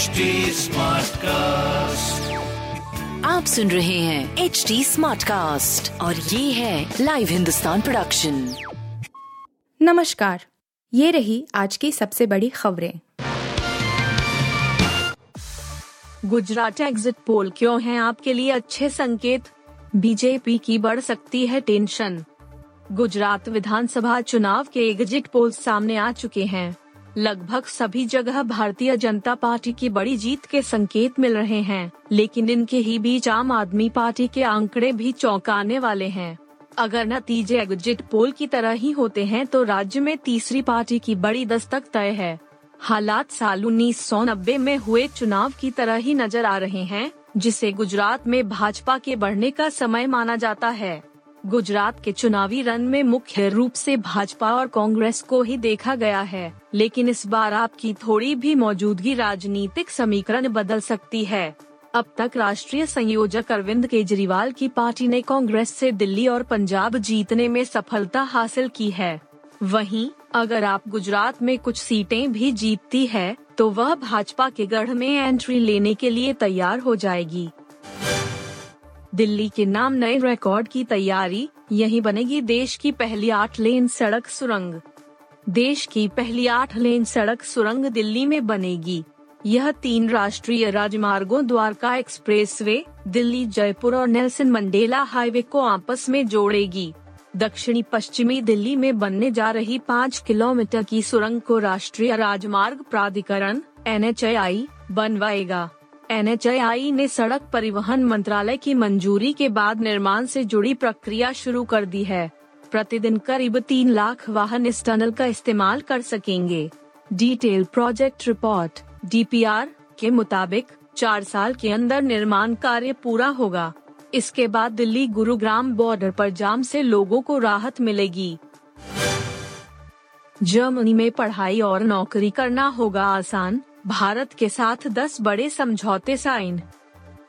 HD cast आप सुन रहे हैं एच डी स्मार्ट कास्ट और ये है लाइव हिंदुस्तान प्रोडक्शन नमस्कार ये रही आज की सबसे बड़ी खबरें। गुजरात एग्जिट पोल क्यों है आपके लिए अच्छे संकेत? बीजेपी की बढ़ सकती है टेंशन गुजरात विधानसभा चुनाव के एग्जिट पोल सामने आ चुके हैं। लगभग सभी जगह भारतीय जनता पार्टी की बड़ी जीत के संकेत मिल रहे हैं, लेकिन इनके ही बीच आम आदमी पार्टी के आंकड़े भी चौंकाने वाले हैं। अगर नतीजे एग्जिट पोल की तरह ही होते हैं तो राज्य में तीसरी पार्टी की बड़ी दस्तक तय है। हालात साल उन्नीस सौ नब्बे में हुए चुनाव की तरह ही नज़र आ रहे हैं, जिसे गुजरात में भाजपा के बढ़ने का समय माना जाता है। गुजरात के चुनावी रन में मुख्य रूप से भाजपा और कांग्रेस को ही देखा गया है, लेकिन इस बार आपकी थोड़ी भी मौजूदगी राजनीतिक समीकरण बदल सकती है। अब तक राष्ट्रीय संयोजक अरविंद केजरीवाल की पार्टी ने कांग्रेस से दिल्ली और पंजाब जीतने में सफलता हासिल की है। वहीं, अगर आप गुजरात में कुछ सीटें भी जीतती है तो वह भाजपा के गढ़ में एंट्री लेने के लिए तैयार हो जाएगी। दिल्ली के नाम नए रिकॉर्ड की तैयारी यही बनेगी देश की पहली आठ लेन सड़क सुरंग। देश की पहली आठ लेन सड़क सुरंग दिल्ली में बनेगी। यह तीन राष्ट्रीय राजमार्गों द्वारका एक्सप्रेसवे, दिल्ली जयपुर और नेल्सन मंडेला हाईवे को आपस में जोड़ेगी। दक्षिणी पश्चिमी दिल्ली में बनने जा रही पाँच किलोमीटर की सुरंग को राष्ट्रीय राजमार्ग प्राधिकरण एन बनवाएगा। एन ने सड़क परिवहन मंत्रालय की मंजूरी के बाद निर्माण से जुड़ी प्रक्रिया शुरू कर दी है। प्रतिदिन करीब तीन लाख वाहन इस टनल का इस्तेमाल कर सकेंगे। डिटेल प्रोजेक्ट रिपोर्ट, डीपीआर के मुताबिक चार साल के अंदर निर्माण कार्य पूरा होगा। इसके बाद दिल्ली गुरुग्राम बॉर्डर पर जाम से लोगों को राहत मिलेगी। जर्मनी में पढ़ाई और नौकरी करना होगा आसान भारत के साथ 10 बड़े समझौते साइन।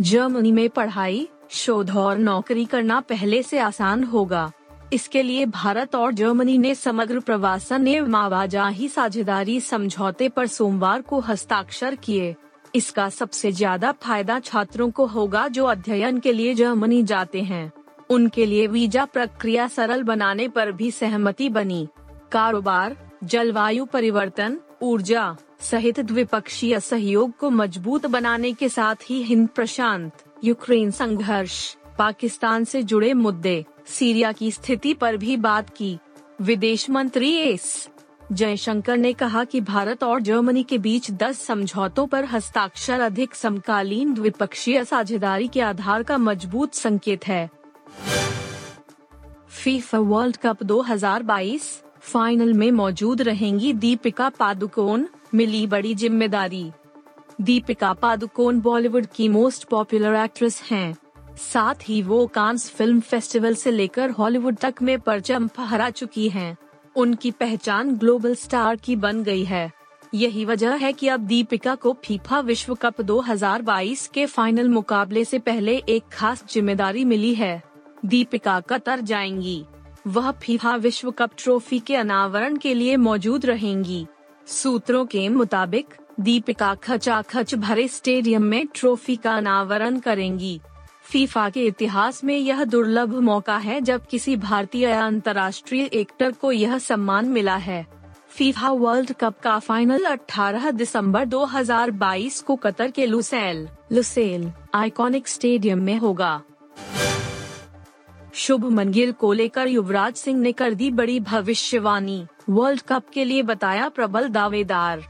जर्मनी में पढ़ाई, शोध और नौकरी करना पहले से आसान होगा। इसके लिए भारत और जर्मनी ने समग्र प्रवासन एवं आवाजाही साझेदारी समझौते पर सोमवार को हस्ताक्षर किए। इसका सबसे ज़्यादा फ़ायदा छात्रों को होगा जो अध्ययन के लिए जर्मनी जाते हैं। उनके लिए वीज़ा प्रक्रिया सरल बनाने पर भी सहमति बनी। कारोबार, जलवायु परिवर्तन, ऊर्जा सहित द्विपक्षीय सहयोग को मज़बूत बनाने के साथ ही हिंद प्रशांत, यूक्रेन संघर्ष, पाकिस्तान से जुड़े मुद्दे, सीरिया की स्थिति पर भी बात की। विदेश मंत्री एस. जयशंकर ने कहा कि भारत और जर्मनी के बीच 10 समझौतों पर हस्ताक्षर अधिक समकालीन द्विपक्षीय साझेदारी के आधार का मज़बूत संकेत है। फीफा वर्ल्ड कप 2022 फाइनल में मौजूद रहेंगी दीपिका पादुकोण मिली बड़ी ज़िम्मेदारी। दीपिका पादुकोण बॉलीवुड की मोस्ट पॉपुलर एक्ट्रेस हैं। साथ ही वो कांस फ़िल्म फेस्टिवल से लेकर हॉलीवुड तक में परचम फहरा चुकी हैं। उनकी पहचान ग्लोबल स्टार की बन गई है। यही वजह है कि अब दीपिका को फीफा विश्व कप 2022 के फाइनल मुकाबले से पहले एक खास ज़िम्मेदारी मिली है। दीपिका कतर जाएँगी। वह फीफा विश्व कप ट्रॉफी के अनावरण के लिए मौजूद रहेंगी। सूत्रों के मुताबिक, दीपिका खचाखच भरे स्टेडियम में ट्रॉफी का अनावरण करेंगी। फीफा के इतिहास में यह दुर्लभ मौका है जब किसी भारतीय या अंतर्राष्ट्रीय एक्टर को यह सम्मान मिला है। फीफा वर्ल्ड कप का फाइनल 18 दिसंबर 2022 को कतर के लुसेल लुसेल आइकॉनिक स्टेडियम में होगा। शुभ मंगिल को लेकर युवराज सिंह ने कर दी बड़ी भविष्यवाणी। वर्ल्ड कप के लिए बताया प्रबल दावेदार।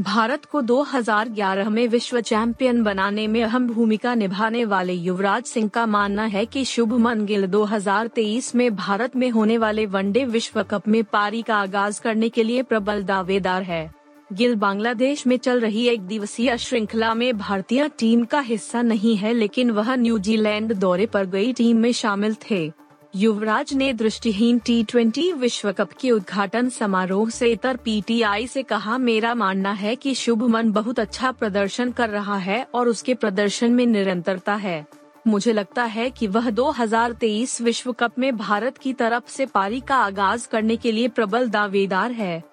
भारत को 2011 में विश्व चैंपियन बनाने में अहम भूमिका निभाने वाले युवराज सिंह का मानना है कि शुभमन गिल 2023 में भारत में होने वाले वनडे विश्व कप में पारी का आगाज़ करने के लिए प्रबल दावेदार है। गिल बांग्लादेश में चल रही एक दिवसीय श्रृंखला में भारतीय टीम का हिस्सा नहीं है, लेकिन वह न्यूजीलैंड दौरे पर गई टीम में शामिल थे। युवराज ने दृष्टिहीन टी ट्वेंटी विश्व कप के उद्घाटन समारोह से इतर पीटीआई से कहा, मेरा मानना है कि शुभमन बहुत अच्छा प्रदर्शन कर रहा है और उसके प्रदर्शन में निरंतरता है। मुझे लगता है कि वह 2023 विश्व कप में भारत की तरफ़ से पारी का आगाज़ करने के लिए प्रबल दावेदार है।